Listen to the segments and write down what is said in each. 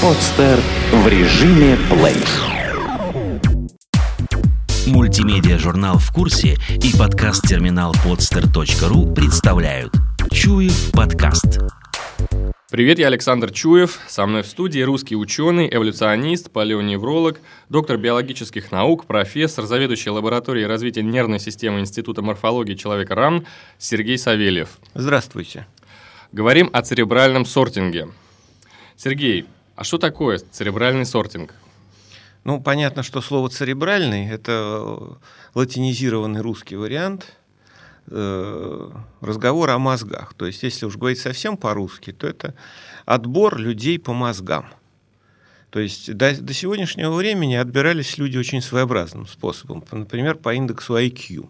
Подстер в режиме плей. Мультимедиа-журнал «В курсе» и подкаст-терминал podster.ru представляют Чуев подкаст. Привет, я Александр Чуев. Со мной в студии русский ученый, эволюционист, палеоневролог, доктор биологических наук, профессор, заведующий лабораторией развития нервной системы Института морфологии человека РАН Сергей Савельев. Здравствуйте. Говорим о церебральном сортинге. Сергей, а что такое церебральный сортинг? Ну, понятно, что слово «церебральный» — это латинизированный русский вариант э, разговора о мозгах. То есть, если уж говорить совсем по-русски, то это отбор людей по мозгам. То есть до, до сегодняшнего времени отбирались люди очень своеобразным способом. Например, по индексу IQ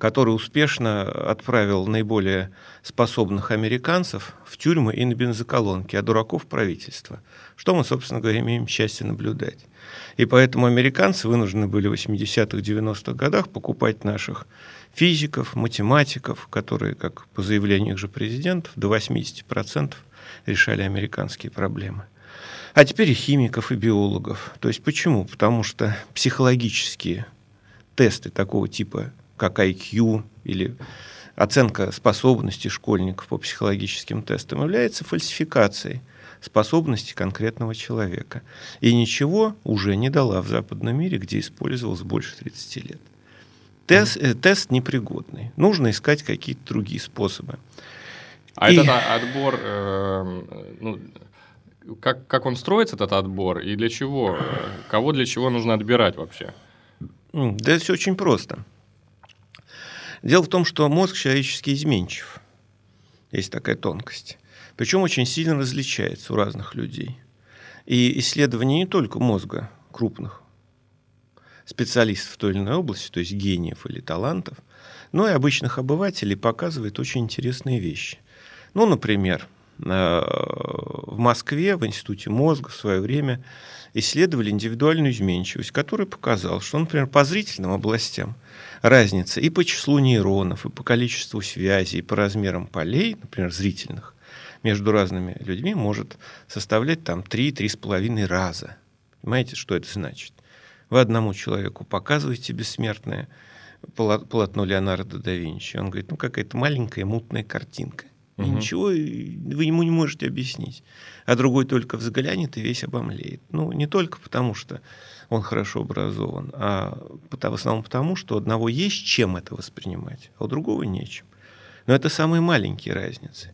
который успешно отправил наиболее способных американцев в тюрьмы и на бензоколонки, а дураков в правительство. Что мы, собственно говоря, имеем счастье наблюдать. И поэтому американцы вынуждены были в 80-х, 90-х годах покупать наших физиков, математиков, которые, как по заявлению их же президентов, до 80% решали американские проблемы. А теперь и химиков, и биологов. То есть почему? Потому что психологические тесты такого типа как IQ или оценка способностей школьников по психологическим тестам является фальсификацией способностей конкретного человека. И ничего уже не дала в западном мире, где использовалось больше 30 лет. Тест, э, тест непригодный. Нужно искать какие-то другие способы. А и... этот отбор, э, ну, как, как он строится, этот отбор, и для чего? Кого для чего нужно отбирать вообще? Да все очень просто. Дело в том, что мозг человеческий изменчив. Есть такая тонкость. Причем очень сильно различается у разных людей. И исследования не только мозга крупных специалистов в той или иной области, то есть гениев или талантов, но и обычных обывателей показывает очень интересные вещи. Ну, например, в Москве, в Институте мозга в свое время исследовали индивидуальную изменчивость, которая показала, что, например, по зрительным областям разница и по числу нейронов, и по количеству связей, и по размерам полей, например, зрительных, между разными людьми может составлять там 3-3,5 раза. Понимаете, что это значит? Вы одному человеку показываете бессмертное полотно Леонардо да Винчи, он говорит, ну какая-то маленькая мутная картинка. И угу. ничего вы ему не можете объяснить. А другой только взглянет и весь обомлеет. Ну, не только потому, что он хорошо образован, а в основном потому, что у одного есть чем это воспринимать, а у другого нечем. Но это самые маленькие разницы.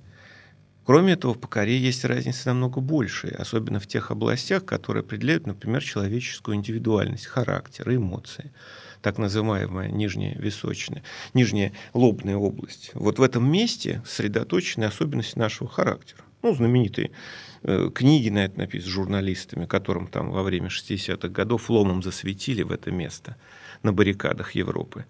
Кроме этого, в Покоре есть разницы намного большие, особенно в тех областях, которые определяют, например, человеческую индивидуальность, характер, эмоции так называемая нижняя височная, нижняя лобная область. Вот в этом месте сосредоточены особенности нашего характера. Ну, знаменитые э, книги на это написаны журналистами, которым там во время 60-х годов ломом засветили в это место на баррикадах Европы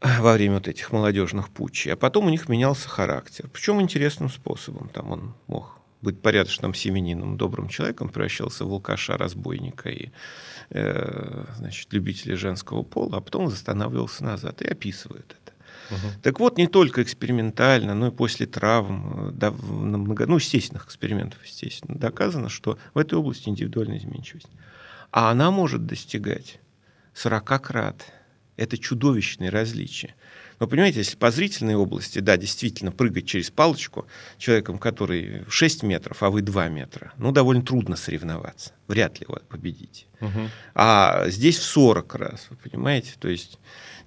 во время вот этих молодежных путчей. А потом у них менялся характер. Причем интересным способом. Там он мог быть порядочным семенином, добрым человеком, превращался в алкаша, разбойника и э, значит, любителя женского пола, а потом восстанавливался назад и описывает это. Угу. Так вот, не только экспериментально, но и после травм, да, на много, ну, естественных экспериментов, естественно, доказано, что в этой области индивидуальная изменчивость. А она может достигать 40 крат. Это чудовищные различия. Но понимаете, если по зрительной области, да, действительно, прыгать через палочку человеком, который 6 метров, а вы 2 метра, ну, довольно трудно соревноваться. Вряд ли вы победите. Угу. А здесь в 40 раз, вы понимаете? То есть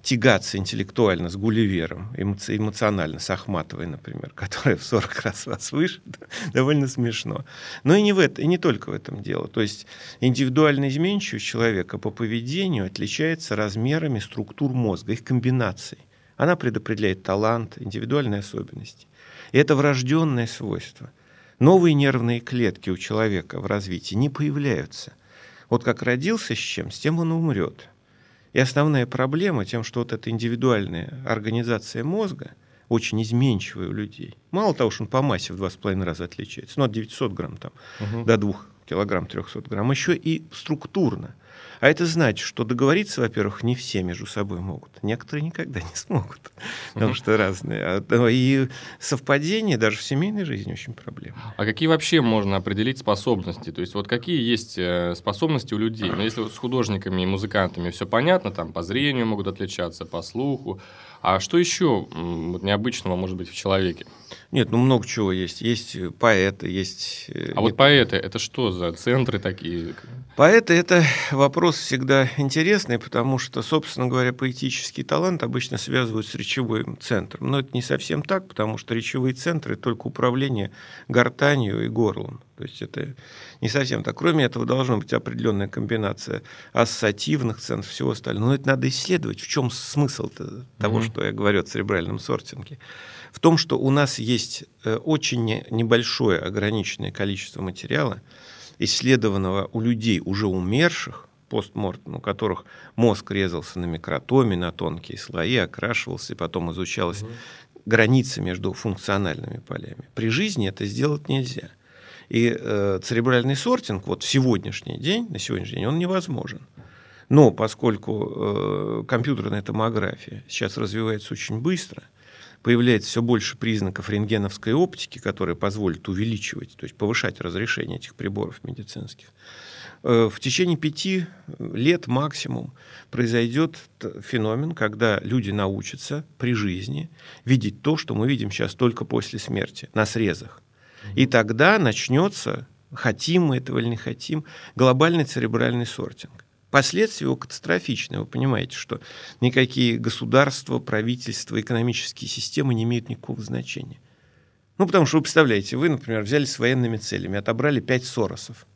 тягаться интеллектуально с Гулливером, эмо- эмоционально с Ахматовой, например, которая в 40 раз вас выше, довольно смешно. Но и не, в это, и не только в этом дело. То есть индивидуальная изменчивость человека по поведению отличается размерами структур мозга, их комбинаций. Она предопределяет талант, индивидуальные особенности. И это врожденное свойство. Новые нервные клетки у человека в развитии не появляются. Вот как родился с чем, с тем он умрет. И основная проблема тем, что вот эта индивидуальная организация мозга очень изменчивая у людей. Мало того, что он по массе в 2,5 раза отличается, ну, от 900 грамм там, угу. до 2 килограмм 300 грамм, еще и структурно. А это значит, что договориться, во-первых, не все между собой могут. Некоторые никогда не смогут, потому что разные. А, и совпадение даже в семейной жизни очень проблема. А какие вообще можно определить способности? То есть вот какие есть э, способности у людей? Ну, если с художниками и музыкантами все понятно, там по зрению могут отличаться, по слуху, а что еще вот, необычного может быть в человеке? Нет, ну много чего есть. Есть поэты, есть... Э, а вот поэты, это что за центры такие? Поэты – это вопрос всегда интересный, потому что, собственно говоря, поэтический талант обычно связывают с речевым центром. Но это не совсем так, потому что речевые центры – только управление гортанью и горлом. То есть это не совсем так. Кроме этого, должна быть определенная комбинация ассоциативных центров, всего остального. Но это надо исследовать. В чем смысл -то того, mm-hmm. что я говорю о церебральном сортинге? В том, что у нас есть э, очень небольшое ограниченное количество материала, исследованного у людей, уже умерших, постмортем, у которых мозг резался на микротоме, на тонкие слои, окрашивался, и потом изучалась угу. граница между функциональными полями. При жизни это сделать нельзя – и э, церебральный сортинг вот в сегодняшний день, на сегодняшний день, он невозможен. Но поскольку э, компьютерная томография сейчас развивается очень быстро, появляется все больше признаков рентгеновской оптики, которые позволят увеличивать, то есть повышать разрешение этих приборов медицинских, э, в течение пяти лет максимум произойдет феномен, когда люди научатся при жизни видеть то, что мы видим сейчас только после смерти, на срезах. И тогда начнется, хотим мы этого или не хотим, глобальный церебральный сортинг. Последствия его катастрофичны. Вы понимаете, что никакие государства, правительства, экономические системы не имеют никакого значения. Ну, потому что вы представляете, вы, например, взяли с военными целями, отобрали пять Соросов,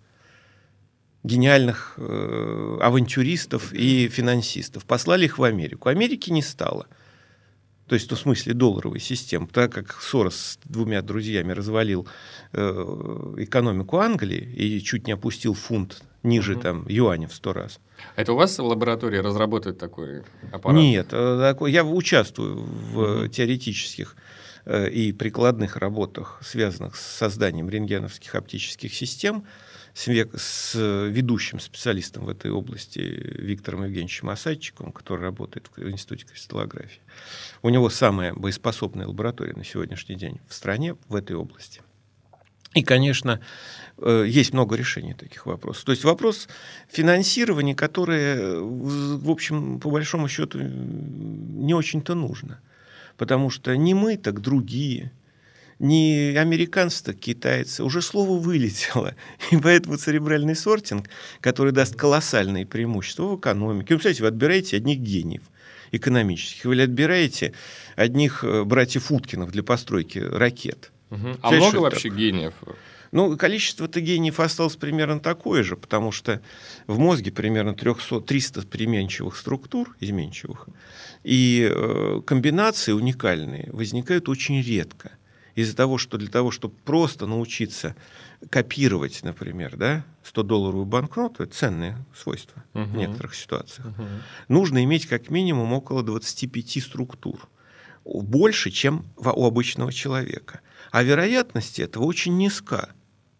гениальных э, авантюристов и финансистов, послали их в Америку. Америки не стало – то есть ну, в смысле долларовой системы, так как Сорос с двумя друзьями развалил э, экономику Англии и чуть не опустил фунт ниже угу. там юаня в сто раз. Это у вас в лаборатории разработают такой аппарат? Нет, э, я участвую в угу. теоретических э, и прикладных работах, связанных с созданием рентгеновских оптических систем с, с ведущим специалистом в этой области Виктором Евгеньевичем Осадчиковым, который работает в Институте кристаллографии. У него самая боеспособная лаборатория на сегодняшний день в стране в этой области. И, конечно, э, есть много решений таких вопросов. То есть вопрос финансирования, которое, в общем, по большому счету, не очень-то нужно. Потому что не мы, так другие – не американцы, так китайцы. Уже слово вылетело. И поэтому церебральный сортинг, который даст колоссальные преимущества в экономике. Вы представляете, вы отбираете одних гениев экономических, вы отбираете одних э, братьев Уткинов для постройки ракет. Угу. А много вообще так? гениев? Ну, количество-то гениев осталось примерно такое же, потому что в мозге примерно 300, 300 переменчивых структур, изменчивых, и э, комбинации уникальные возникают очень редко из-за того, что для того, чтобы просто научиться копировать, например, да, 100-долларовую банкноту, это ценное свойство uh-huh. в некоторых ситуациях, uh-huh. нужно иметь как минимум около 25 структур. Больше, чем у обычного человека. А вероятность этого очень низка.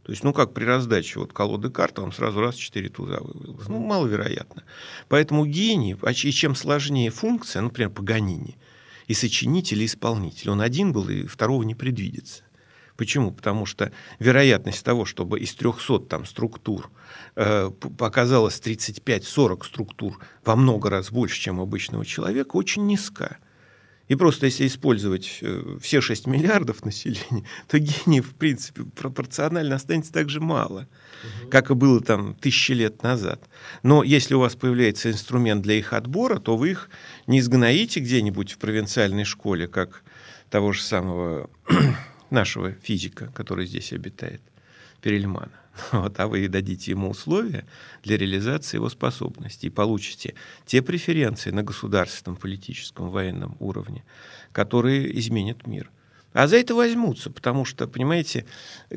То есть, ну как при раздаче вот колоды карт, вам сразу раз четыре туза вывалилось. Ну, маловероятно. Поэтому гений, а и чем сложнее функция, например, Паганини, и сочинитель, и исполнитель. Он один был, и второго не предвидится. Почему? Потому что вероятность того, чтобы из 300 там, структур э, показалось 35-40 структур во много раз больше, чем у обычного человека, очень низка. И просто если использовать э, все 6 миллиардов населения, то гениев, в принципе, пропорционально останется так же мало, угу. как и было там тысячи лет назад. Но если у вас появляется инструмент для их отбора, то вы их не сгноите где-нибудь в провинциальной школе, как того же самого нашего физика, который здесь обитает, Перельмана. Вот, а вы дадите ему условия для реализации его способностей и получите те преференции на государственном, политическом, военном уровне, которые изменят мир. А за это возьмутся, потому что, понимаете,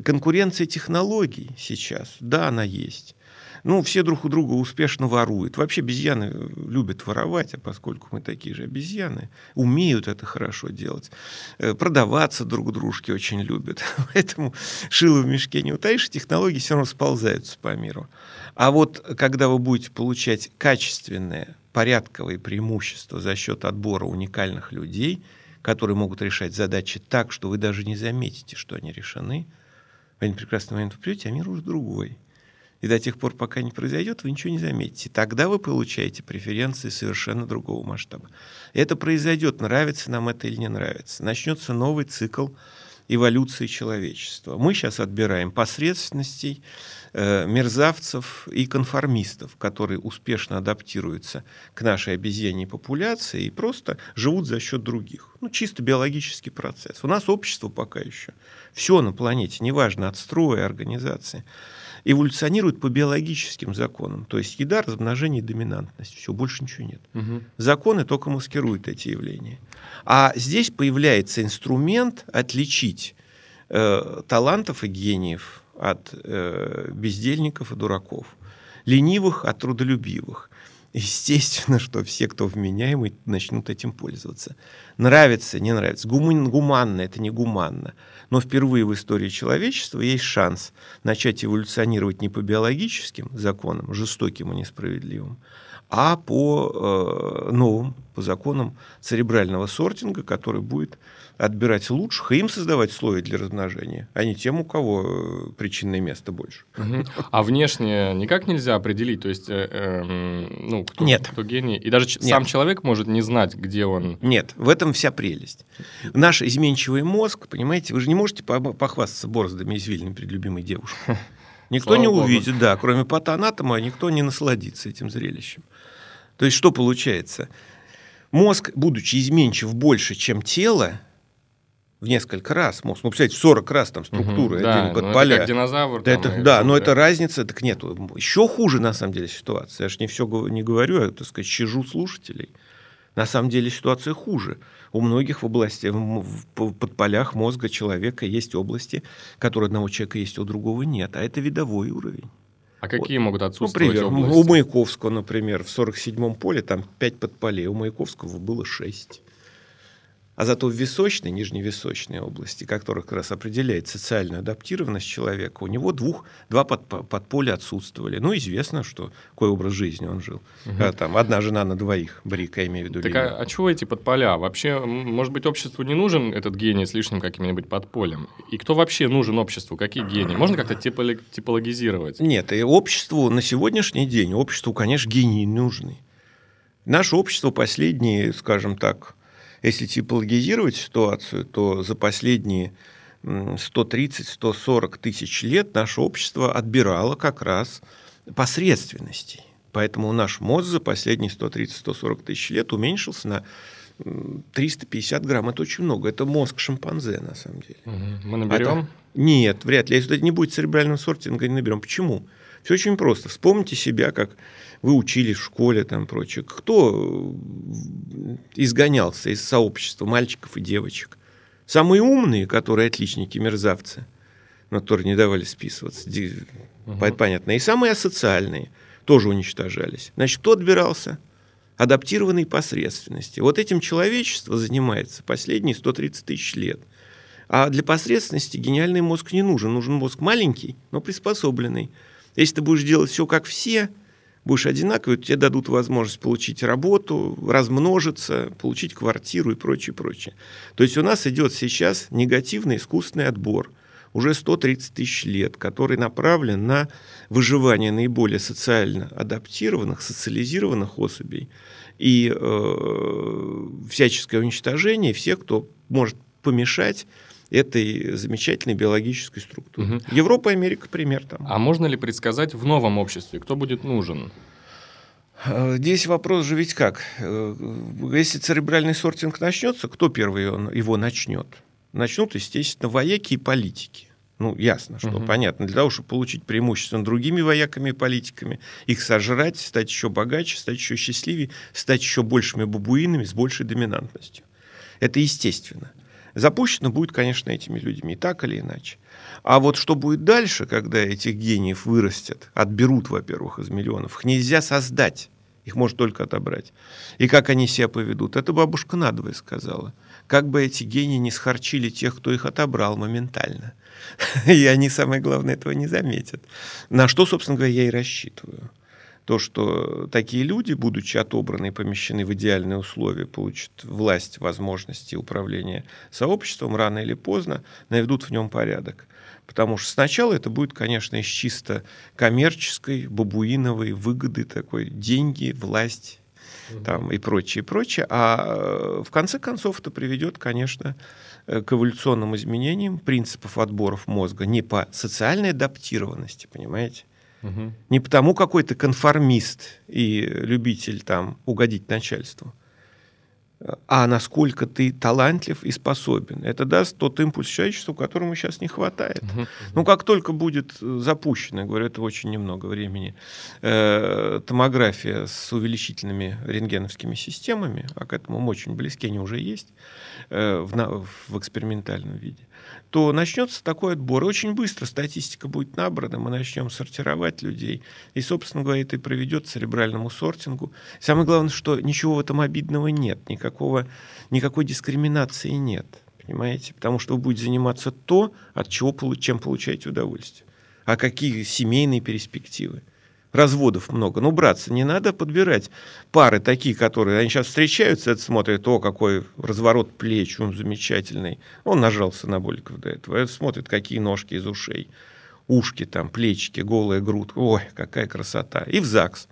конкуренция технологий сейчас, да, она есть. Ну, все друг у друга успешно воруют. Вообще обезьяны любят воровать, а поскольку мы такие же обезьяны, умеют это хорошо делать. Э, продаваться друг дружке очень любят. Поэтому шило в мешке не утаишь, технологии все равно сползаются по миру. А вот когда вы будете получать качественное, порядковое преимущество за счет отбора уникальных людей, которые могут решать задачи так, что вы даже не заметите, что они решены, в один прекрасный момент вы придете, а мир уже другой. И до тех пор, пока не произойдет, вы ничего не заметите. Тогда вы получаете преференции совершенно другого масштаба. Это произойдет, нравится нам это или не нравится. Начнется новый цикл эволюции человечества. Мы сейчас отбираем посредственностей, э, мерзавцев и конформистов, которые успешно адаптируются к нашей обезьяньей популяции и просто живут за счет других. Ну, чисто биологический процесс. У нас общество пока еще. Все на планете, неважно, от строя, организации – эволюционирует по биологическим законам. То есть еда, размножение доминантность. Все, больше ничего нет. Угу. Законы только маскируют эти явления. А здесь появляется инструмент отличить э, талантов и гениев от э, бездельников и дураков, ленивых от трудолюбивых. Естественно, что все, кто вменяемый, начнут этим пользоваться. Нравится, не нравится. Гуманно, это не гуманно. Но впервые в истории человечества есть шанс начать эволюционировать не по биологическим законам, жестоким и несправедливым, а по э, новым, по законам церебрального сортинга, который будет отбирать лучших и им создавать условия для размножения, а не тем, у кого э, причинное место больше. Угу. А внешне никак нельзя определить, то есть, э, э, ну, кто, Нет. кто гений, и даже Нет. сам человек может не знать, где он. Нет, в этом вся прелесть. Наш изменчивый мозг, понимаете, вы же не можете похвастаться бороздами извилинами перед любимой девушкой. Никто Слава не Богу. увидит, да, кроме патоанатома, никто не насладится этим зрелищем. То есть что получается? Мозг, будучи изменчив больше, чем тело, в несколько раз мозг. Ну, представляете, в 40 раз там структура угу, да, под поля. Это как динозавр. Да, это, да но это разница, так нет. Еще хуже, на самом деле, ситуация. Я же не все не говорю, а, так сказать, щажу слушателей. На самом деле ситуация хуже. У многих в области, в подполях мозга человека есть области, которые одного человека есть, а у другого нет. А это видовой уровень. А какие вот. могут отсутствовать например, области? У Маяковского, например, в 47-м поле там 5 подполей, у Маяковского было 6. А зато в височной, нижневисочной области, которых как раз определяет социальную адаптированность человека, у него двух, два под, подполя отсутствовали. Ну, известно, что какой образ жизни он жил. Угу. А, там одна жена на двоих, Брика, я имею в виду. Так а, а чего эти подполя? Вообще, может быть, обществу не нужен этот гений с лишним каким-нибудь подполем? И кто вообще нужен обществу? Какие гении? Можно как-то типологизировать? Нет, и обществу на сегодняшний день, обществу, конечно, гении нужны. Наше общество последние, скажем так, если типологизировать ситуацию, то за последние 130-140 тысяч лет наше общество отбирало как раз посредственностей. Поэтому наш мозг за последние 130-140 тысяч лет уменьшился на 350 грамм. Это очень много. Это мозг шимпанзе, на самом деле. Мы наберем? Это... Нет, вряд ли. Если это не будет церебрального сортинга, не наберем. Почему? Все очень просто. Вспомните себя, как вы учились в школе там прочее. Кто изгонялся из сообщества мальчиков и девочек? Самые умные, которые отличники, мерзавцы, но которые не давали списываться, угу. понятно. И самые асоциальные тоже уничтожались. Значит, кто отбирался? Адаптированной посредственности. Вот этим человечество занимается последние 130 тысяч лет. А для посредственности гениальный мозг не нужен. Нужен мозг маленький, но приспособленный. Если ты будешь делать все как все, будешь одинаковый, тебе дадут возможность получить работу, размножиться, получить квартиру и прочее, прочее. То есть у нас идет сейчас негативный искусственный отбор уже 130 тысяч лет, который направлен на выживание наиболее социально адаптированных, социализированных особей и э, всяческое уничтожение всех, кто может помешать этой замечательной биологической структуры. Угу. Европа и Америка пример там. А можно ли предсказать в новом обществе, кто будет нужен? Э, здесь вопрос же ведь как? Э, если церебральный сортинг начнется, кто первый его начнет? Начнут, естественно, вояки и политики. Ну, ясно, что угу. понятно. Для того, чтобы получить преимущество над другими вояками и политиками, их сожрать, стать еще богаче, стать еще счастливее, стать еще большими бабуинами с большей доминантностью. Это естественно. Запущено будет, конечно, этими людьми, так или иначе. А вот что будет дальше, когда этих гениев вырастят, отберут, во-первых, из миллионов, их нельзя создать, их можно только отобрать. И как они себя поведут, это бабушка надвое сказала. Как бы эти гении не схарчили тех, кто их отобрал моментально. И они, самое главное, этого не заметят. На что, собственно говоря, я и рассчитываю то, что такие люди, будучи отобраны и помещены в идеальные условия, получат власть, возможности управления сообществом, рано или поздно наведут в нем порядок. Потому что сначала это будет, конечно, из чисто коммерческой, бабуиновой выгоды такой, деньги, власть там, и прочее, и прочее. А э, в конце концов это приведет, конечно, э, к эволюционным изменениям принципов отборов мозга не по социальной адаптированности, понимаете, Угу. Не потому какой то конформист и любитель там угодить начальству, а насколько ты талантлив и способен. Это даст тот импульс человечеству, которому сейчас не хватает. Угу. Ну, как только будет запущена, говорю, это очень немного времени, э, томография с увеличительными рентгеновскими системами, а к этому мы очень близки, они уже есть э, в, в экспериментальном виде, то начнется такой отбор. И очень быстро статистика будет набрана, мы начнем сортировать людей. И, собственно говоря, это и приведет к церебральному сортингу. Самое главное, что ничего в этом обидного нет, никакого, никакой дискриминации нет. Понимаете? Потому что вы будете заниматься то, от чего, чем получаете удовольствие. А какие семейные перспективы? Разводов много. Ну, братцы, не надо подбирать пары такие, которые, они сейчас встречаются, это смотрят, о, какой разворот плеч, он замечательный. Он нажался на Боликов до этого. Это смотрит, какие ножки из ушей, ушки там, плечики, голая грудка. Ой, какая красота. И в ЗАГС.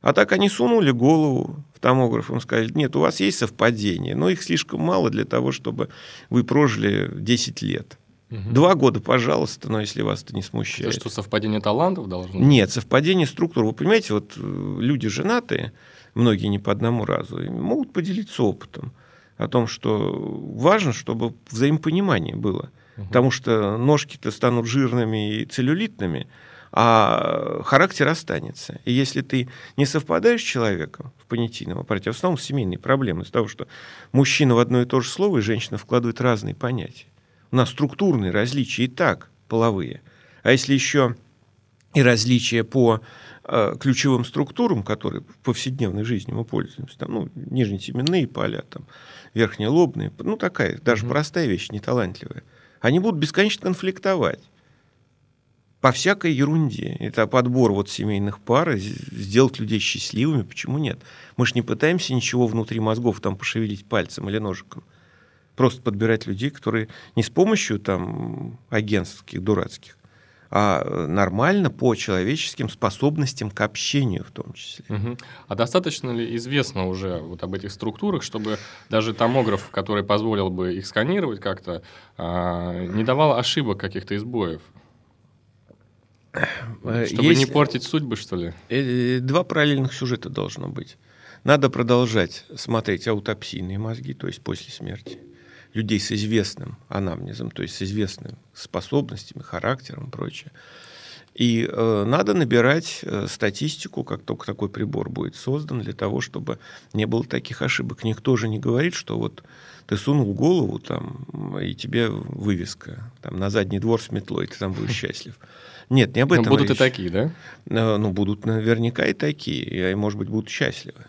А так они сунули голову в томограф, им сказали, нет, у вас есть совпадение, но их слишком мало для того, чтобы вы прожили 10 лет. Угу. Два года, пожалуйста, но если вас это не смущает. Это что, совпадение талантов должно быть? Нет, совпадение структур. Вы понимаете, вот э, люди женатые, многие не по одному разу, могут поделиться опытом о том, что важно, чтобы взаимопонимание было. Угу. Потому что ножки-то станут жирными и целлюлитными, а характер останется. И если ты не совпадаешь с человеком в понятийном аппарате, в основном семейные проблемы из-за того, что мужчина в одно и то же слово и женщина вкладывают разные понятия. У нас структурные различия и так половые. А если еще и различия по э, ключевым структурам, которые в повседневной жизни мы пользуемся, там, ну, нижнетеменные поля, там, верхнелобные, ну, такая даже mm-hmm. простая вещь, неталантливая, они будут бесконечно конфликтовать по всякой ерунде. Это подбор вот семейных пар, сделать людей счастливыми, почему нет? Мы же не пытаемся ничего внутри мозгов там пошевелить пальцем или ножиком просто подбирать людей, которые не с помощью там агентских, дурацких, а нормально по человеческим способностям к общению в том числе. Угу. А достаточно ли известно уже вот об этих структурах, чтобы даже томограф, который позволил бы их сканировать как-то, а, не давал ошибок каких-то избоев? Э, чтобы Есть... не портить судьбы, что ли? Э, два параллельных сюжета должно быть. Надо продолжать смотреть аутопсийные мозги, то есть после смерти людей с известным анамнезом, то есть с известными способностями, характером и прочее. И э, надо набирать э, статистику, как только такой прибор будет создан, для того, чтобы не было таких ошибок. Никто же не говорит, что вот ты сунул голову там, и тебе вывеска там, на задний двор с метлой, ты там будешь счастлив. Нет, не об этом. Но будут речь. и такие, да? Э, ну, будут наверняка и такие, и, может быть, будут счастливы.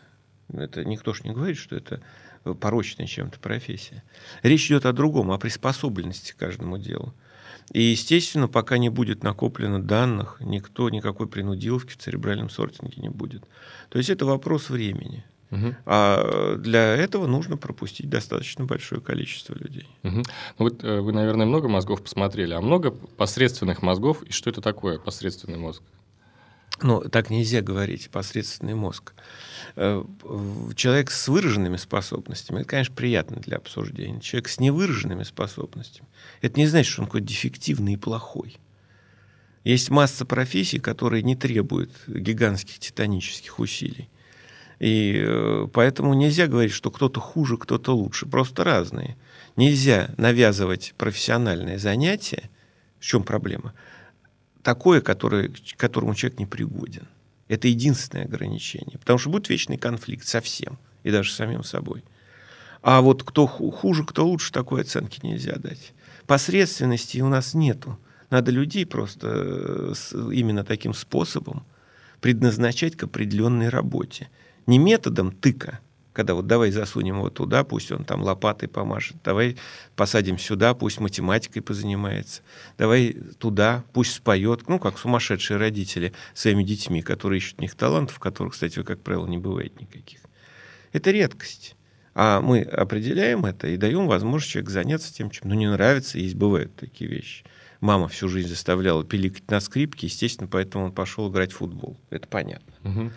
Это никто же не говорит, что это порочная чем-то профессия. Речь идет о другом, о приспособленности к каждому делу. И, естественно, пока не будет накоплено данных, никто никакой принудиловки в церебральном сортинге не будет. То есть это вопрос времени. Угу. А для этого нужно пропустить достаточно большое количество людей. Угу. Ну, вот э, вы, наверное, много мозгов посмотрели, а много посредственных мозгов. И что это такое посредственный мозг? Ну, так нельзя говорить, посредственный мозг. Э, человек с выраженными способностями, это, конечно, приятно для обсуждения. Человек с невыраженными способностями, это не значит, что он какой-то дефективный и плохой. Есть масса профессий, которые не требуют гигантских титанических усилий. И э, поэтому нельзя говорить, что кто-то хуже, кто-то лучше. Просто разные. Нельзя навязывать профессиональное занятие. В чем проблема? Такое, которое, к которому человек не пригоден. Это единственное ограничение. Потому что будет вечный конфликт со всем, и даже с самим собой. А вот кто хуже, кто лучше, такой оценки нельзя дать. Посредственности у нас нету. Надо людей просто э, именно таким способом предназначать к определенной работе. Не методом тыка, когда вот давай засунем его туда, пусть он там лопатой помашет, давай посадим сюда, пусть математикой позанимается, давай туда, пусть споет, ну, как сумасшедшие родители своими детьми, которые ищут в них талантов, которых, кстати, как правило, не бывает никаких. Это редкость. А мы определяем это и даем возможность человеку заняться тем, чем ну, не нравится. Есть, бывают такие вещи. Мама всю жизнь заставляла пиликать на скрипке, естественно, поэтому он пошел играть в футбол. Это понятно. Угу.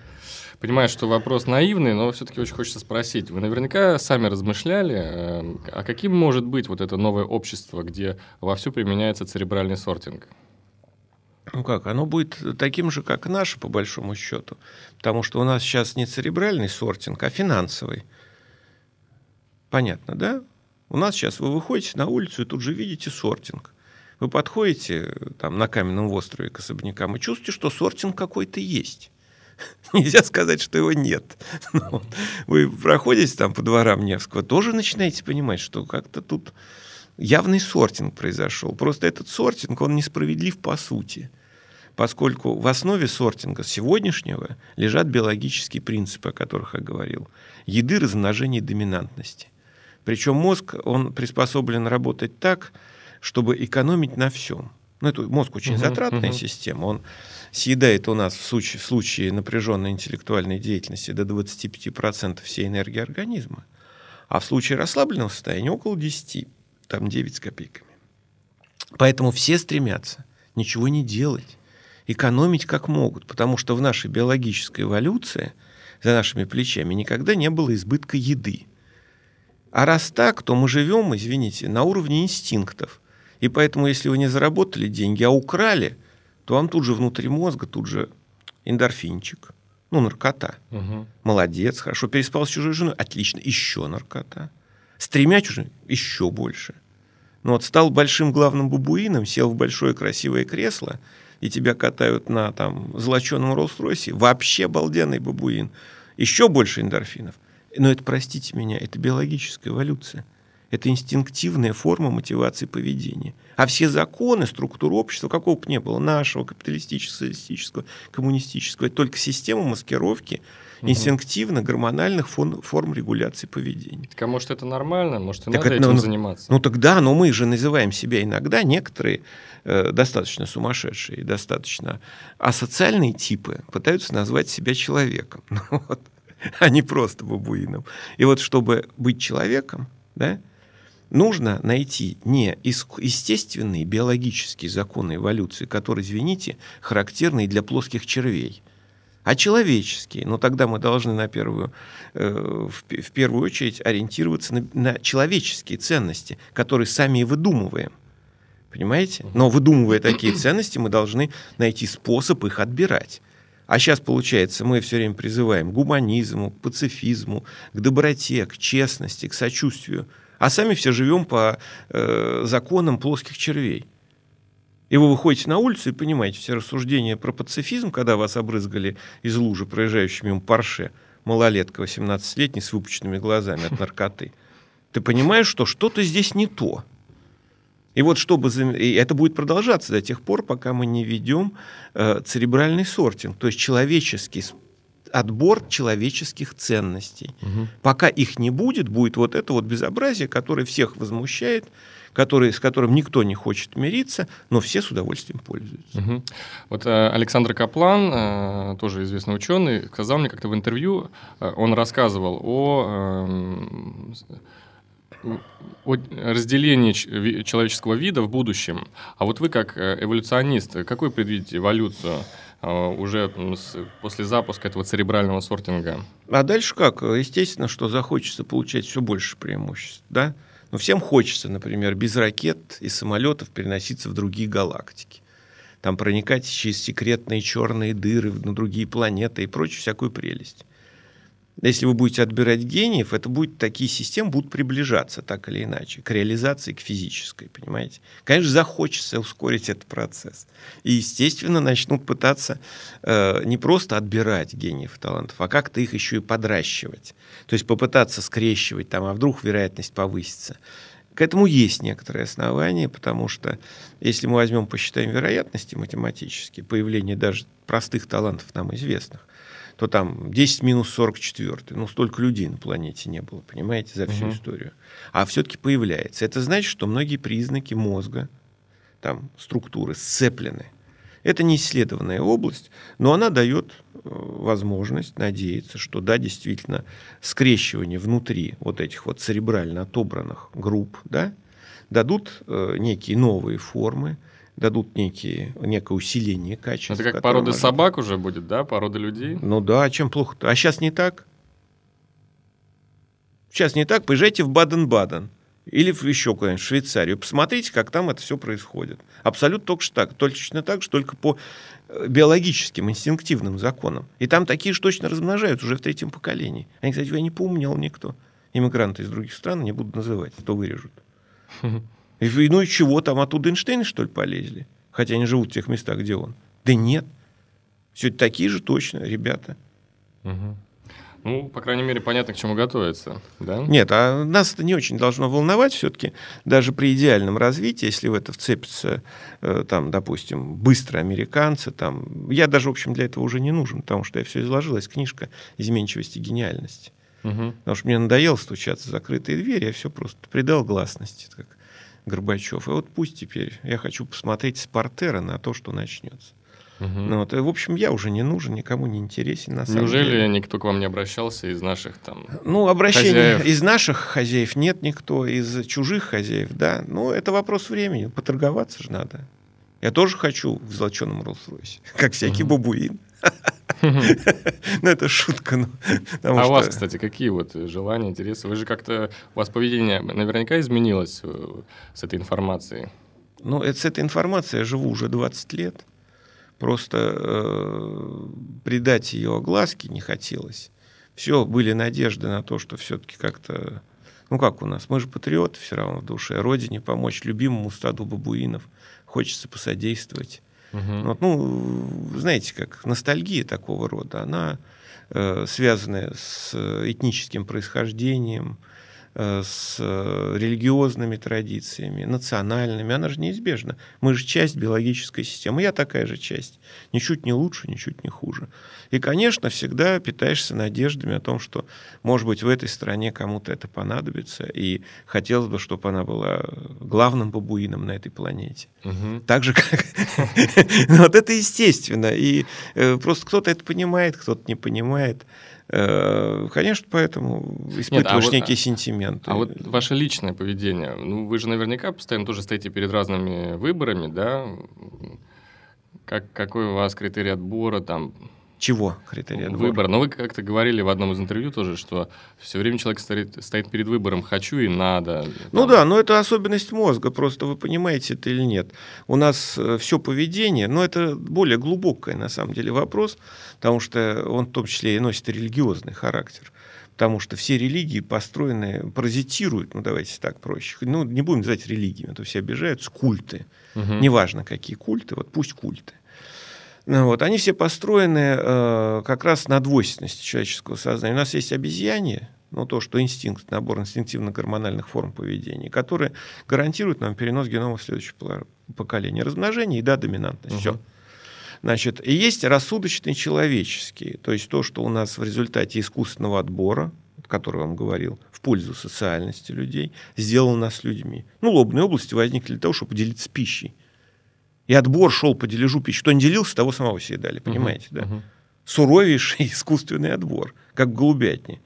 Понимаю, что вопрос наивный, но все-таки очень хочется спросить. Вы наверняка сами размышляли, э, а каким может быть вот это новое общество, где вовсю применяется церебральный сортинг? Ну как, оно будет таким же, как наше, по большому счету. Потому что у нас сейчас не церебральный сортинг, а финансовый. Понятно, да? У нас сейчас вы выходите на улицу и тут же видите сортинг. Вы подходите там, на каменном острове к особнякам и чувствуете, что сортинг какой-то есть. Нельзя сказать, что его нет. Но вы проходите там по дворам Невского, тоже начинаете понимать, что как-то тут явный сортинг произошел. Просто этот сортинг, он несправедлив по сути. Поскольку в основе сортинга сегодняшнего лежат биологические принципы, о которых я говорил. Еды, размножения и доминантности. Причем мозг, он приспособлен работать так, чтобы экономить на всем. Ну, это мозг очень uh-huh, затратная uh-huh. система. Он съедает у нас в случае, в случае напряженной интеллектуальной деятельности до 25% всей энергии организма, а в случае расслабленного состояния около 10, там 9 с копейками. Поэтому все стремятся ничего не делать, экономить как могут, потому что в нашей биологической эволюции за нашими плечами никогда не было избытка еды. А раз так, то мы живем, извините, на уровне инстинктов. И поэтому, если вы не заработали деньги, а украли, то вам тут же внутри мозга, тут же эндорфинчик, ну, наркота. Угу. Молодец, хорошо, переспал с чужой женой, отлично, еще наркота. С тремя чужими, еще больше. Ну вот стал большим главным бабуином, сел в большое красивое кресло, и тебя катают на там золоченом Роллс-Ройсе, вообще обалденный бабуин. Еще больше эндорфинов. Но это, простите меня, это биологическая эволюция. Это инстинктивная форма мотивации поведения. А все законы, структуры общества, какого бы ни было, нашего, капиталистического, социалистического, коммунистического, это только система маскировки инстинктивно гормональных форм, форм регуляции поведения. Так а может это нормально? Может и так надо это, этим ну, заниматься? Ну тогда, но мы же называем себя иногда некоторые э, достаточно сумасшедшие, достаточно асоциальные типы пытаются назвать себя человеком. Ну вот а не просто бабуином. И вот чтобы быть человеком, да, нужно найти не естественные биологические законы эволюции, которые, извините, характерны для плоских червей, а человеческие. Но тогда мы должны на первую, э, в, первую очередь ориентироваться на, на человеческие ценности, которые сами и выдумываем. Понимаете? Но выдумывая такие ценности, мы должны найти способ их отбирать. А сейчас, получается, мы все время призываем к гуманизму, к пацифизму, к доброте, к честности, к сочувствию. А сами все живем по э, законам плоских червей. И вы выходите на улицу и понимаете, все рассуждения про пацифизм, когда вас обрызгали из лужи, проезжающими мимо Порше, малолетка 18-летний с выпученными глазами от наркоты, ты понимаешь, что что-то здесь не то. И вот чтобы... И это будет продолжаться до тех пор, пока мы не ведем э, церебральный сортинг, то есть человеческий отбор человеческих ценностей. Угу. Пока их не будет, будет вот это вот безобразие, которое всех возмущает, который, с которым никто не хочет мириться, но все с удовольствием пользуются. Угу. Вот э, Александр Каплан, э, тоже известный ученый, сказал мне как-то в интервью, э, он рассказывал о э, о разделении человеческого вида в будущем. А вот вы, как э, эволюционист, какой предвидите эволюцию уже после запуска этого церебрального сортинга? А дальше как? Естественно, что захочется получать все больше преимуществ, да? Но всем хочется, например, без ракет и самолетов переноситься в другие галактики. Там проникать через секретные черные дыры на другие планеты и прочую всякую прелесть. Если вы будете отбирать гениев, это будет, такие системы будут приближаться так или иначе к реализации, к физической, понимаете? Конечно, захочется ускорить этот процесс. И, естественно, начнут пытаться э, не просто отбирать гениев талантов, а как-то их еще и подращивать. То есть попытаться скрещивать там, а вдруг вероятность повысится. К этому есть некоторые основания, потому что если мы возьмем, посчитаем вероятности математические, появления даже простых талантов нам известных, то там 10 минус 44. Ну, столько людей на планете не было, понимаете, за всю угу. историю. А все-таки появляется. Это значит, что многие признаки мозга, там, структуры сцеплены. Это не исследованная область, но она дает э, возможность надеяться, что да, действительно, скрещивание внутри вот этих вот церебрально отобранных групп, да, дадут э, некие новые формы, дадут некие, некое усиление качества. Это как порода может... собак уже будет, да? Порода людей? Ну да, а чем плохо-то? А сейчас не так? Сейчас не так. Поезжайте в Баден-Баден или в еще куда-нибудь, в Швейцарию. Посмотрите, как там это все происходит. Абсолютно только что так. Точно так же, только по э, биологическим, инстинктивным законам. И там такие же точно размножаются уже в третьем поколении. Они, кстати, я не поумнел никто. Иммигранты из других стран не буду называть, то вырежут. И, ну и чего, там оттуда Эйнштейны, что ли, полезли? Хотя они живут в тех местах, где он. Да нет. Все такие же точно ребята. Угу. Ну, по крайней мере, понятно, к чему готовиться, да? Нет, а нас это не очень должно волновать все-таки. Даже при идеальном развитии, если в это вцепятся, э, там, допустим, быстро американцы, там, я даже, в общем, для этого уже не нужен, потому что я все изложилась, книжка «Изменчивость и гениальность». Угу. Потому что мне надоело стучаться в закрытые двери, я все просто придал гласности, как Горбачев. И вот пусть теперь я хочу посмотреть с портера на то, что начнется. Угу. Ну, вот, и, в общем, я уже не нужен, никому не интересен. На самом Неужели деле. никто к вам не обращался из наших там Ну, обращений хозяев? из наших хозяев нет никто, из чужих хозяиев, да. Ну, это вопрос времени, поторговаться же надо. Я тоже хочу в золоченом Роллс-Ройсе, как всякий угу. бабуин. Ну, это шутка. Ну, а у вас, кстати, какие вот желания, интересы? Вы же как-то... У вас поведение наверняка изменилось э, с этой информацией. Ну, с этой информацией я живу уже 20 лет. Просто э, придать ее огласке не хотелось. Все, были надежды на то, что все-таки как-то... Ну, как у нас? Мы же патриоты все равно в душе. Родине помочь, любимому стаду бабуинов. Хочется посодействовать. Угу. Вот, ну, знаете, как ностальгия такого рода, она э, связанная с этническим происхождением, Э, с э, религиозными традициями, национальными, она же неизбежна. Мы же часть биологической системы, я такая же часть. Ничуть не лучше, ничуть не хуже. И, конечно, всегда питаешься надеждами о том, что, может быть, в этой стране кому-то это понадобится, и хотелось бы, чтобы она была главным бабуином на этой планете. Угу. Так же, как... Ну, вот это естественно. И э, просто кто-то это понимает, кто-то не понимает. Э, конечно, поэтому испытываешь Нет, а некие вот, сентименты. А вот ваше личное поведение, ну, вы же наверняка постоянно тоже стоите перед разными выборами, да? Как, какой у вас критерий отбора, там, чего критерий отбора? Выбор. Но вы как-то говорили в одном из интервью тоже, что все время человек стоит, стоит перед выбором «хочу» и «надо». Там. Ну да, но это особенность мозга, просто вы понимаете это или нет. У нас э, все поведение, но это более глубокий на самом деле вопрос, потому что он в том числе и носит религиозный характер потому что все религии построены, паразитируют, ну давайте так проще, ну не будем называть религиями, а то все обижаются, культы, угу. неважно какие культы, вот пусть культы. Ну, вот, они все построены э, как раз на двойственности человеческого сознания. У нас есть обезьяние, ну, то, что инстинкт, набор инстинктивно-гормональных форм поведения, которые гарантируют нам перенос генома в следующее поколение. Размножение и, да, доминантность. Угу. Все. Значит, и есть рассудочный человеческий, то есть то, что у нас в результате искусственного отбора, который я вам говорил, в пользу социальности людей, сделано нас людьми. Ну, лобные области возникли для того, чтобы поделиться пищей. И отбор шел по дележу пищи. Кто не делился, того самого съедали, понимаете, uh-huh, да? Uh-huh. Суровейший искусственный отбор, как в голубятне.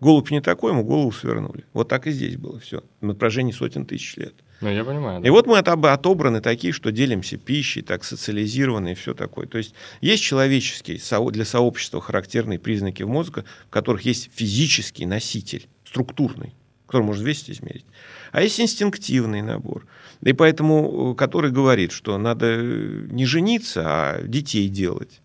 Голубь не такой, ему голову свернули. Вот так и здесь было все. На протяжении сотен тысяч лет. Ну, я понимаю. Да. И вот мы отобраны такие, что делимся пищей, так социализированы и все такое. То есть есть человеческие для сообщества характерные признаки в мозге, в которых есть физический носитель, структурный, который можно весить и измерить. А есть инстинктивный набор. И поэтому, э, который говорит, что надо не жениться, а детей делать.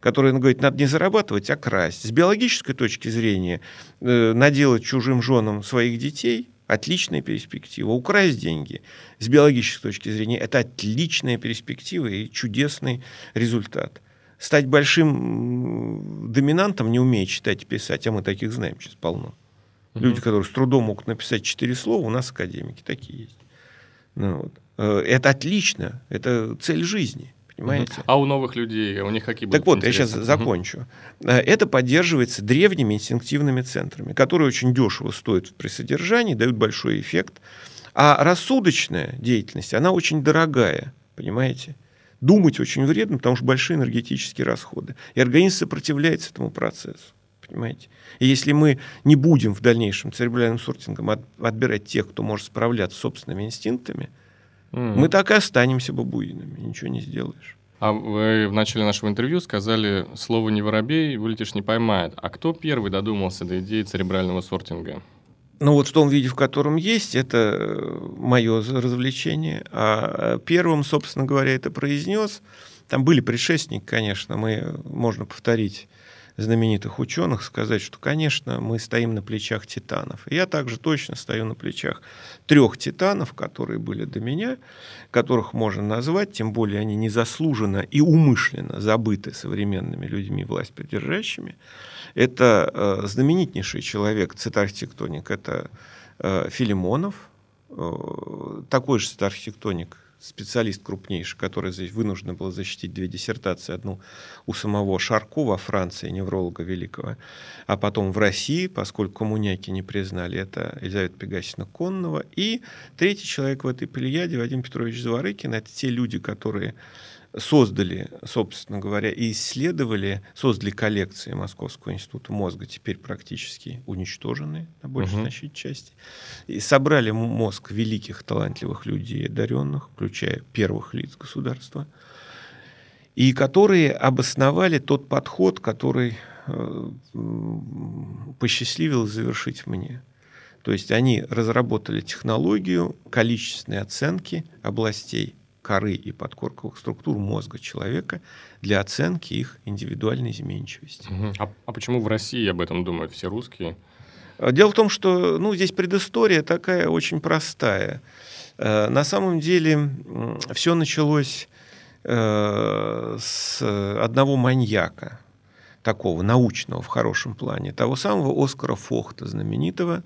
который говорит, надо не зарабатывать, а красть. С биологической точки зрения э, наделать чужим женам своих детей – отличная перспектива. Украсть деньги с биологической точки зрения – это отличная перспектива и чудесный результат. Стать большим доминантом, не умея читать и писать, а мы таких знаем сейчас полно. Люди, которые с трудом могут написать четыре слова, у нас академики такие есть. Ну, вот. Э, это отлично, это цель жизни – Понимаете? А у новых людей, у них какие будут Так вот, интересы? я сейчас закончу. Угу. Это поддерживается древними инстинктивными центрами, которые очень дешево стоят при содержании, дают большой эффект. А рассудочная деятельность, она очень дорогая, понимаете? Думать очень вредно, потому что большие энергетические расходы. И организм сопротивляется этому процессу. Понимаете? И если мы не будем в дальнейшем церебральным сортингом отбирать тех, кто может справляться с собственными инстинктами, Mm. Мы так и останемся бабуинами, ничего не сделаешь. А вы в начале нашего интервью сказали, слово «не воробей» вылетишь не поймает. А кто первый додумался до идеи церебрального сортинга? Ну вот в том виде, в котором есть, это э, мое развлечение. А первым, собственно говоря, это произнес. Там были предшественники, конечно, мы можно повторить знаменитых ученых сказать, что, конечно, мы стоим на плечах титанов. Я также точно стою на плечах трех титанов, которые были до меня, которых можно назвать, тем более они незаслуженно и умышленно забыты современными людьми, власть придержащими. Это э, знаменитейший человек, цитархитектоник, это э, Филимонов, э, такой же цитархитектоник специалист крупнейший, который вынужден был защитить две диссертации. Одну у самого Шарко во Франции, невролога великого, а потом в России, поскольку коммуняки не признали, это Елизавета Пегасина Конного. И третий человек в этой плеяде, Вадим Петрович Заворыкин, это те люди, которые создали, собственно говоря, и исследовали, создали коллекции Московского института мозга, теперь практически уничтоженные на большей угу. значительной части, и собрали мозг великих талантливых людей, одаренных, включая первых лиц государства, и которые обосновали тот подход, который э, посчастливилось завершить мне. То есть они разработали технологию количественной оценки областей коры и подкорковых структур мозга человека для оценки их индивидуальной изменчивости. Угу. А, а почему в России об этом думают все русские? А, дело в том, что ну, здесь предыстория такая очень простая. Э, на самом деле все началось э, с одного маньяка, такого научного в хорошем плане, того самого Оскара Фохта, знаменитого,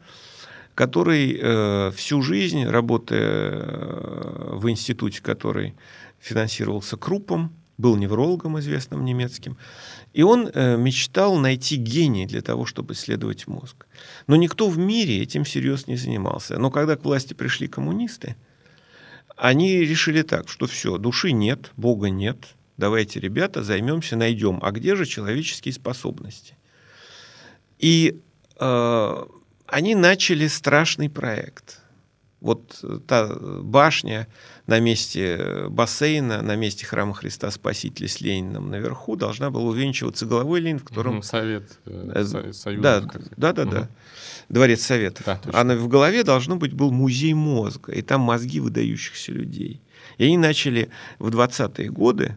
который э, всю жизнь, работая э, в институте, который финансировался Крупом, был неврологом известным немецким, и он э, мечтал найти гений для того, чтобы исследовать мозг. Но никто в мире этим всерьез не занимался. Но когда к власти пришли коммунисты, они решили так, что все, души нет, Бога нет, давайте, ребята, займемся, найдем, а где же человеческие способности? И э, они начали страшный проект. Вот э, та башня на месте бассейна, на месте храма Христа Спасителя с Лениным наверху должна была увенчиваться головой Ленин, в котором... Совет, э, э Союз. Да, да, да, угу. да. Дворец Советов. Да, а в голове должно быть был музей мозга, и там мозги выдающихся людей. И они начали в 20-е годы,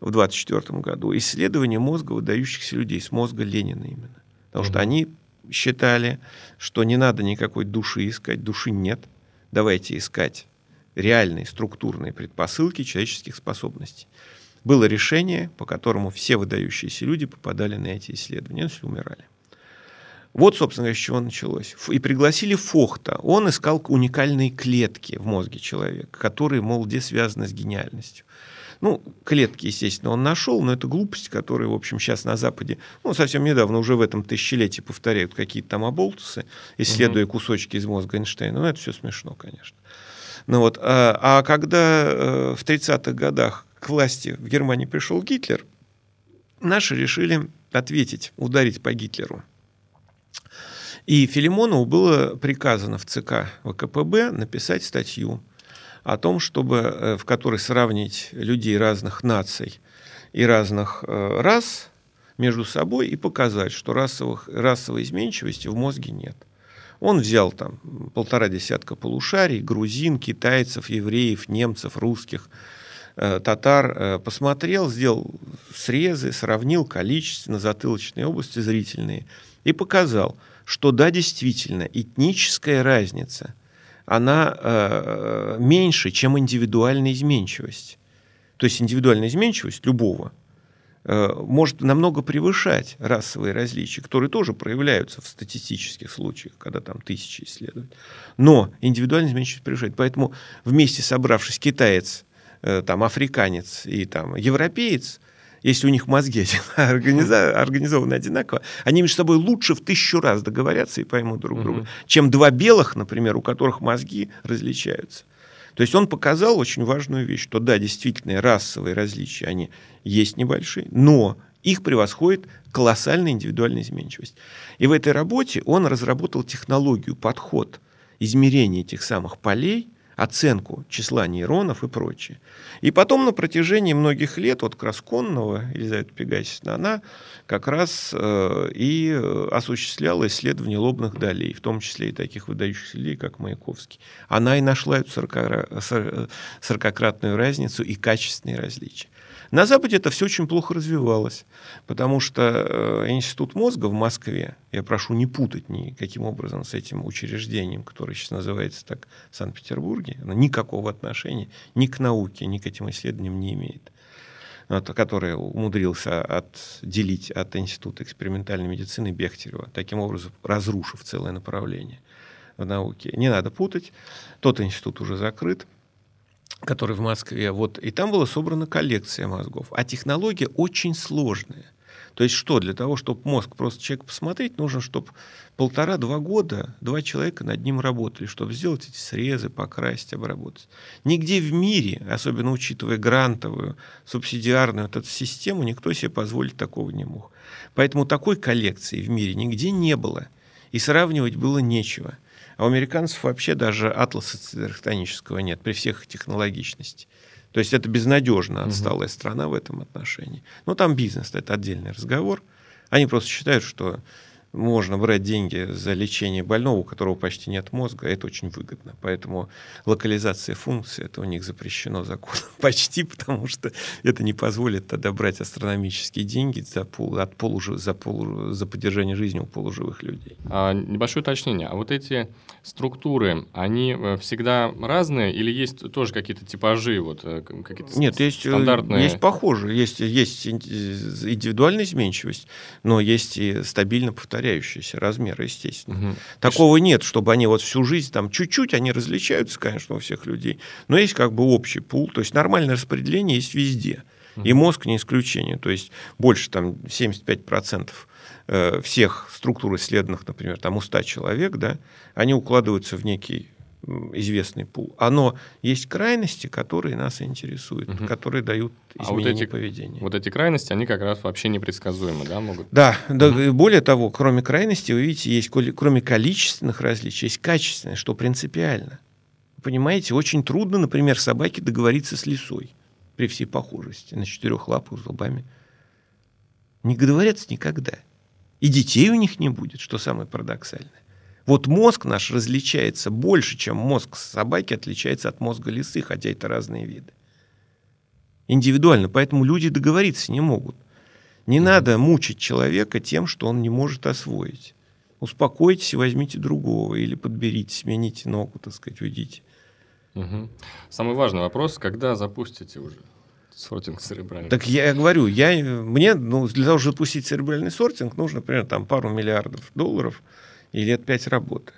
в 24 году, исследование мозга выдающихся людей, с мозга Ленина именно. Потому угу. что они считали, что не надо никакой души искать, души нет. Давайте искать реальные структурные предпосылки человеческих способностей. Было решение, по которому все выдающиеся люди попадали на эти исследования, если умирали. Вот, собственно говоря, с чего началось. И пригласили Фохта. Он искал уникальные клетки в мозге человека, которые, мол, где связаны с гениальностью. Ну, клетки, естественно, он нашел, но это глупость, которая, в общем, сейчас на Западе, ну, совсем недавно, уже в этом тысячелетии повторяют какие-то там оболтусы, исследуя угу. кусочки из мозга Эйнштейна. Ну, это все смешно, конечно. Ну вот, а, а когда э, в 30-х годах к власти в Германии пришел Гитлер, наши решили ответить, ударить по Гитлеру. И Филимонову было приказано в ЦК ВКПБ написать статью о том, чтобы, э, в которой сравнить людей разных наций и разных э, рас между собой и показать, что расовых, расовой изменчивости в мозге нет. Он взял там полтора десятка полушарий, грузин, китайцев, евреев, немцев, русских, э, татар посмотрел, сделал срезы, сравнил количественно затылочные области зрительные и показал, что да, действительно, этническая разница, она э, меньше, чем индивидуальная изменчивость. То есть индивидуальная изменчивость любого э, может намного превышать расовые различия, которые тоже проявляются в статистических случаях, когда там тысячи исследуют. Но индивидуальная изменчивость превышает. Поэтому вместе собравшись китаец, э, там, африканец и там, европеец, если у них мозги организованы одинаково, они между собой лучше в тысячу раз договорятся и поймут друг друга, чем два белых, например, у которых мозги различаются. То есть он показал очень важную вещь, что да, действительно, расовые различия, они есть небольшие, но их превосходит колоссальная индивидуальная изменчивость. И в этой работе он разработал технологию, подход измерения этих самых полей, оценку числа нейронов и прочее. И потом на протяжении многих лет, вот как раз Конного, Елизавета Пегасисовна, она как раз э, и осуществляла исследование лобных долей, в том числе и таких выдающихся людей, как Маяковский. Она и нашла эту 40-кратную разницу и качественные различия. На Западе это все очень плохо развивалось, потому что э, Институт мозга в Москве, я прошу не путать никаким образом с этим учреждением, которое сейчас называется так в Санкт-Петербурге, оно никакого отношения ни к науке, ни к этим исследованиям не имеет который умудрился отделить от Института экспериментальной медицины Бехтерева, таким образом разрушив целое направление в науке. Не надо путать. Тот институт уже закрыт который в Москве, вот, и там была собрана коллекция мозгов. А технология очень сложная. То есть что, для того, чтобы мозг просто человек посмотреть, нужно, чтобы полтора-два года два человека над ним работали, чтобы сделать эти срезы, покрасить, обработать. Нигде в мире, особенно учитывая грантовую, субсидиарную вот эту систему, никто себе позволить такого не мог. Поэтому такой коллекции в мире нигде не было. И сравнивать было нечего. А у американцев вообще даже атласа цитархтонического нет при всех технологичности. То есть это безнадежно отсталая угу. страна в этом отношении. Но там бизнес, это отдельный разговор. Они просто считают, что можно брать деньги за лечение больного, у которого почти нет мозга, это очень выгодно. Поэтому локализация функции, это у них запрещено законом почти, потому что это не позволит тогда брать астрономические деньги за, пол, от полужи, за, полу, за поддержание жизни у полуживых людей. А, небольшое уточнение. А вот эти структуры, они э, всегда разные или есть тоже какие-то типажи? Вот, э, какие-то Нет, есть, э, стандартные... есть похожие. Есть, есть индивидуальная изменчивость, но есть и стабильно повторяющие повторяющиеся размеры, естественно. Угу. Такого нет, чтобы они вот всю жизнь там чуть-чуть, они различаются, конечно, у всех людей, но есть как бы общий пул, то есть нормальное распределение есть везде. И мозг не исключение, то есть больше там 75% э, всех структур исследованных, например, там у 100 человек, да, они укладываются в некий известный пул. Оно есть крайности, которые нас интересуют, угу. которые дают изменение а вот эти, поведения. Вот эти крайности, они как раз вообще непредсказуемы, да, могут? Да, да угу. более того, кроме крайности, вы видите, есть кроме количественных различий, есть качественные, что принципиально. Понимаете, очень трудно, например, собаке договориться с лисой при всей похожести на четырех лапах с зубами. Не договорятся никогда. И детей у них не будет, что самое парадоксальное. Вот мозг наш различается больше, чем мозг собаки отличается от мозга лисы, хотя это разные виды. Индивидуально. Поэтому люди договориться не могут. Не надо мучить человека тем, что он не может освоить. Успокойтесь и возьмите другого, или подберите, смените ногу, так сказать, уйдите. Угу. Самый важный вопрос, когда запустите уже сортинг церебральный? Так я говорю, я, мне ну, для того, чтобы запустить церебральный сортинг, нужно, например, там, пару миллиардов долларов – и лет пять работы.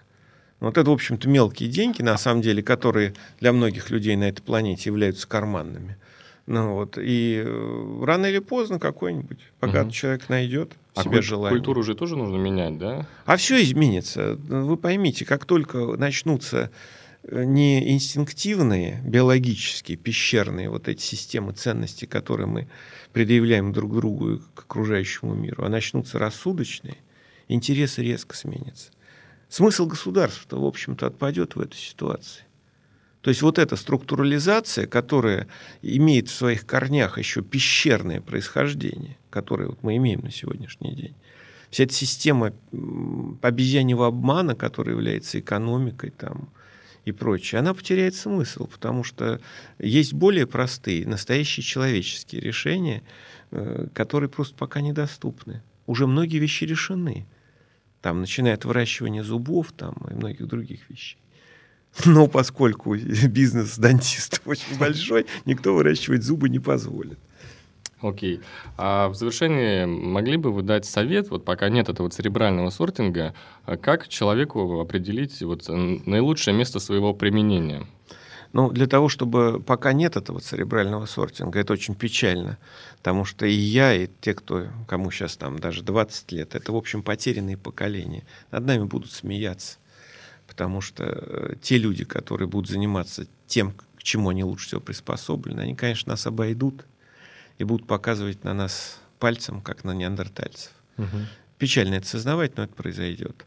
Вот это, в общем-то, мелкие деньги, на самом деле, которые для многих людей на этой планете являются карманными. Ну, вот, и э, рано или поздно какой-нибудь богатый угу. человек найдет а себе желание. Культуру же тоже нужно менять, да? А все изменится. Вы поймите, как только начнутся не инстинктивные, биологические, пещерные вот эти системы ценностей, которые мы предъявляем друг другу и к окружающему миру, а начнутся рассудочные, интересы резко сменятся. Смысл государства, в общем-то, отпадет в этой ситуации. То есть вот эта структурализация, которая имеет в своих корнях еще пещерное происхождение, которое вот мы имеем на сегодняшний день, вся эта система обезьяньего обмана, которая является экономикой там, и прочее, она потеряет смысл, потому что есть более простые, настоящие человеческие решения, э, которые просто пока недоступны. Уже многие вещи решены. Там, начиная от выращивания зубов там, и многих других вещей. Но поскольку бизнес дантистов очень большой, никто выращивать зубы не позволит. Окей. А в завершении могли бы вы дать совет, вот пока нет этого церебрального сортинга, а как человеку определить вот наилучшее место своего применения? Ну, для того, чтобы пока нет этого церебрального сортинга, это очень печально, потому что и я, и те, кто, кому сейчас там даже 20 лет, это, в общем, потерянные поколения. Над нами будут смеяться, потому что э, те люди, которые будут заниматься тем, к чему они лучше всего приспособлены, они, конечно, нас обойдут, и будут показывать на нас пальцем, как на неандертальцев. Угу. Печально это сознавать, но это произойдет.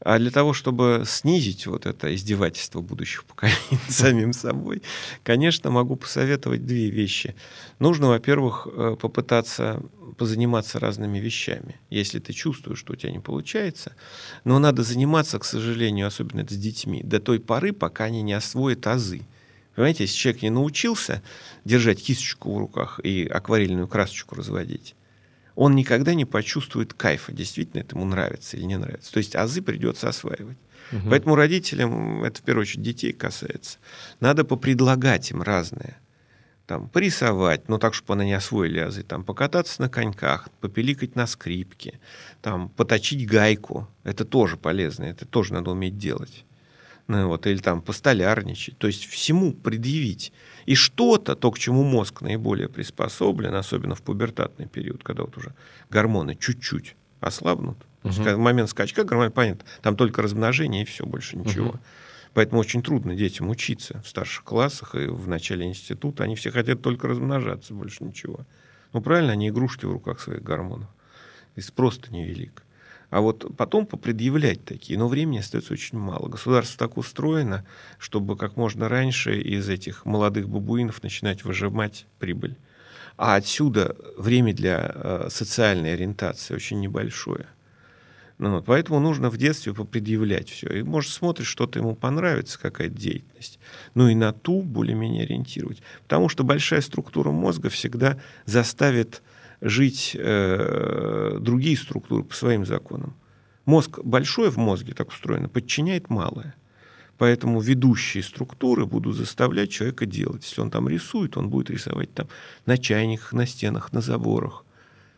А для того, чтобы снизить вот это издевательство будущих поколений самим собой, конечно, могу посоветовать две вещи. Нужно, во-первых, э, попытаться позаниматься разными вещами, если ты чувствуешь, что у тебя не получается. Но надо заниматься, к сожалению, особенно с детьми, до той поры, пока они не освоят азы. Понимаете, если человек не научился держать кисточку в руках и акварельную красочку разводить, он никогда не почувствует кайфа, действительно это ему нравится или не нравится. То есть азы придется осваивать. Угу. Поэтому родителям, это в первую очередь детей касается, надо попредлагать им разное. Там, порисовать, ну так, чтобы они не освоили азы, там, покататься на коньках, попеликать на скрипке, там, поточить гайку. Это тоже полезно, это тоже надо уметь делать ну, вот, или там постолярничать, то есть всему предъявить. И что-то, то, к чему мозг наиболее приспособлен, особенно в пубертатный период, когда вот уже гормоны чуть-чуть ослабнут, угу. в момент скачка гормон, понятно, там только размножение и все, больше ничего. Угу. Поэтому очень трудно детям учиться в старших классах и в начале института. Они все хотят только размножаться, больше ничего. Ну, правильно, они игрушки в руках своих гормонов. И спрос невелик. А вот потом попредъявлять такие. Но времени остается очень мало. Государство так устроено, чтобы как можно раньше из этих молодых бабуинов начинать выжимать прибыль. А отсюда время для э, социальной ориентации очень небольшое. Ну, вот, поэтому нужно в детстве попредъявлять все. И, может, смотришь, что-то ему понравится, какая-то деятельность. Ну и на ту более-менее ориентировать. Потому что большая структура мозга всегда заставит жить э, другие структуры по своим законам. Мозг большой в мозге так устроено, подчиняет малое. Поэтому ведущие структуры будут заставлять человека делать. Если он там рисует, он будет рисовать там на чайниках, на стенах, на заборах.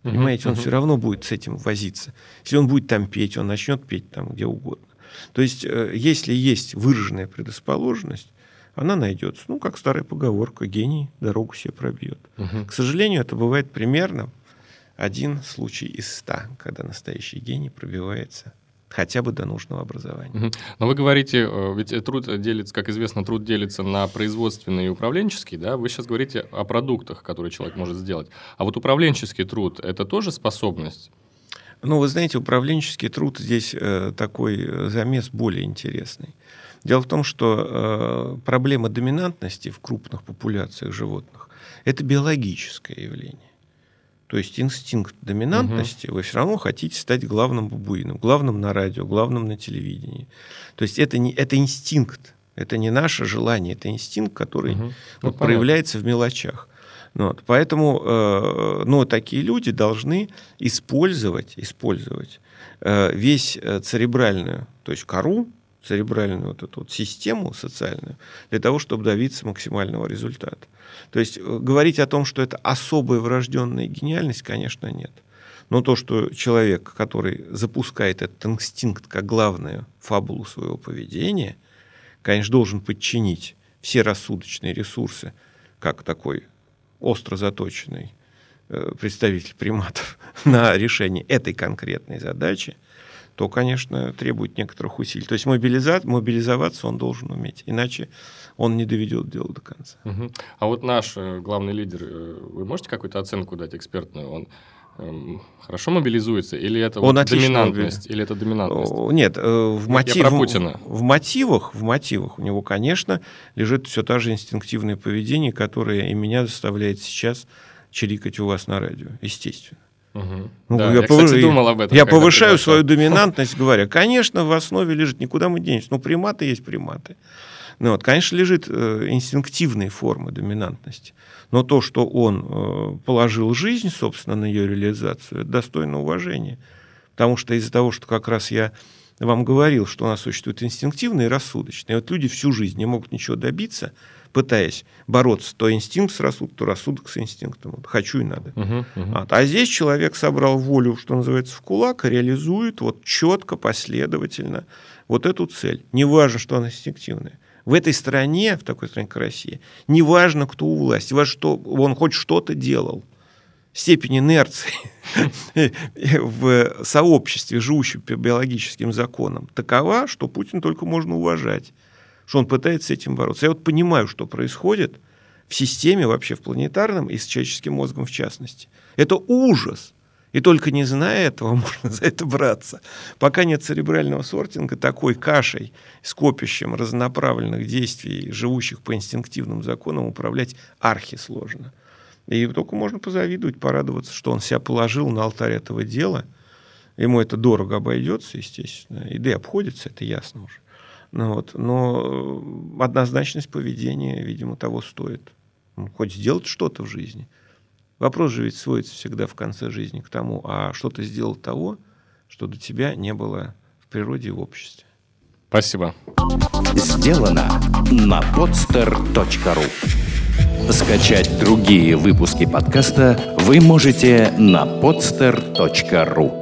Понимаете, он все равно будет с этим возиться. Если он будет там петь, он начнет петь там где угодно. То есть, э, если есть выраженная предрасположенность, она найдется. Ну, как старая поговорка, гений дорогу себе пробьет. Угу. К сожалению, это бывает примерно один случай из ста, когда настоящий гений пробивается хотя бы до нужного образования. Но вы говорите, э, ведь труд делится, как известно, труд делится на производственный и управленческий, да? Вы сейчас говорите о продуктах, которые человек может сделать. А вот управленческий труд – это тоже способность? Ну, вы знаете, управленческий труд здесь э, такой э, замес более интересный. Дело в том, что э, проблема доминантности в крупных популяциях животных – это биологическое явление. То есть инстинкт доминантности, угу. вы все равно хотите стать главным бабуином, главным на радио, главным на телевидении. То есть это, не, это инстинкт, это не наше желание, это инстинкт, который угу. вот, ну, проявляется в мелочах. Ну вот, поэтому э, ну, такие люди должны использовать, использовать э, весь э, церебральную, то есть кору, церебральную вот эту вот систему социальную для того, чтобы добиться максимального результата. То есть э, говорить о том, что это особая врожденная гениальность, конечно, нет. Но то, что человек, который запускает этот инстинкт как главную фабулу своего поведения, конечно, должен подчинить все рассудочные ресурсы, как такой остро заточенный э, представитель приматов на решение этой конкретной задачи – то, конечно, требует некоторых усилий. То есть мобилиза... мобилизоваться он должен уметь, иначе он не доведет дело до конца. Угу. А вот наш э, главный лидер, э, вы можете какую-то оценку дать экспертную? Он эм, хорошо мобилизуется или это он вот доминантность или это доминантность? Нет, э, в, мотив... Путина. в мотивах, в мотивах у него, конечно, лежит все та же инстинктивное поведение, которое и меня заставляет сейчас чирикать у вас на радио, естественно. Угу. Ну, да, я, я повыш... кстати, думал об этом. Я повышаю свою доминантность, говоря, конечно, в основе лежит, никуда мы денемся. Ну, приматы есть приматы. Ну, вот, конечно, лежит э, инстинктивные формы доминантности. Но то, что он э, положил жизнь, собственно, на ее реализацию, это достойно уважения. Потому что из-за того, что как раз я вам говорил, что у нас существует инстинктивное и рассудочное. И вот люди всю жизнь не могут ничего добиться, пытаясь бороться то инстинкт с рассудком, то рассудок с инстинктом. Вот, хочу и надо. Uh-huh, uh-huh. А, а здесь человек собрал волю, что называется, в кулак, и реализует вот четко, последовательно вот эту цель. Неважно, что она инстинктивная. В этой стране, в такой стране, как Россия, неважно, кто у власти, важно, что он хоть что-то делал. Степень инерции в сообществе, живущем по биологическим законам, такова, что Путин только можно уважать что он пытается с этим бороться. Я вот понимаю, что происходит в системе вообще в планетарном и с человеческим мозгом в частности. Это ужас. И только не зная этого, можно за это браться. Пока нет церебрального сортинга, такой кашей, скопищем разнонаправленных действий, живущих по инстинктивным законам, управлять архи сложно. И только можно позавидовать, порадоваться, что он себя положил на алтарь этого дела. Ему это дорого обойдется, естественно. И да и обходится, это ясно уже. Ну, вот. Но э, однозначность поведения, видимо, того стоит. Ну, хоть сделать что-то в жизни. Вопрос же ведь сводится всегда в конце жизни к тому, а что ты сделал того, что до тебя не было в природе и в обществе. Спасибо. Сделано на podster.ru Скачать другие выпуски подкаста вы можете на podster.ru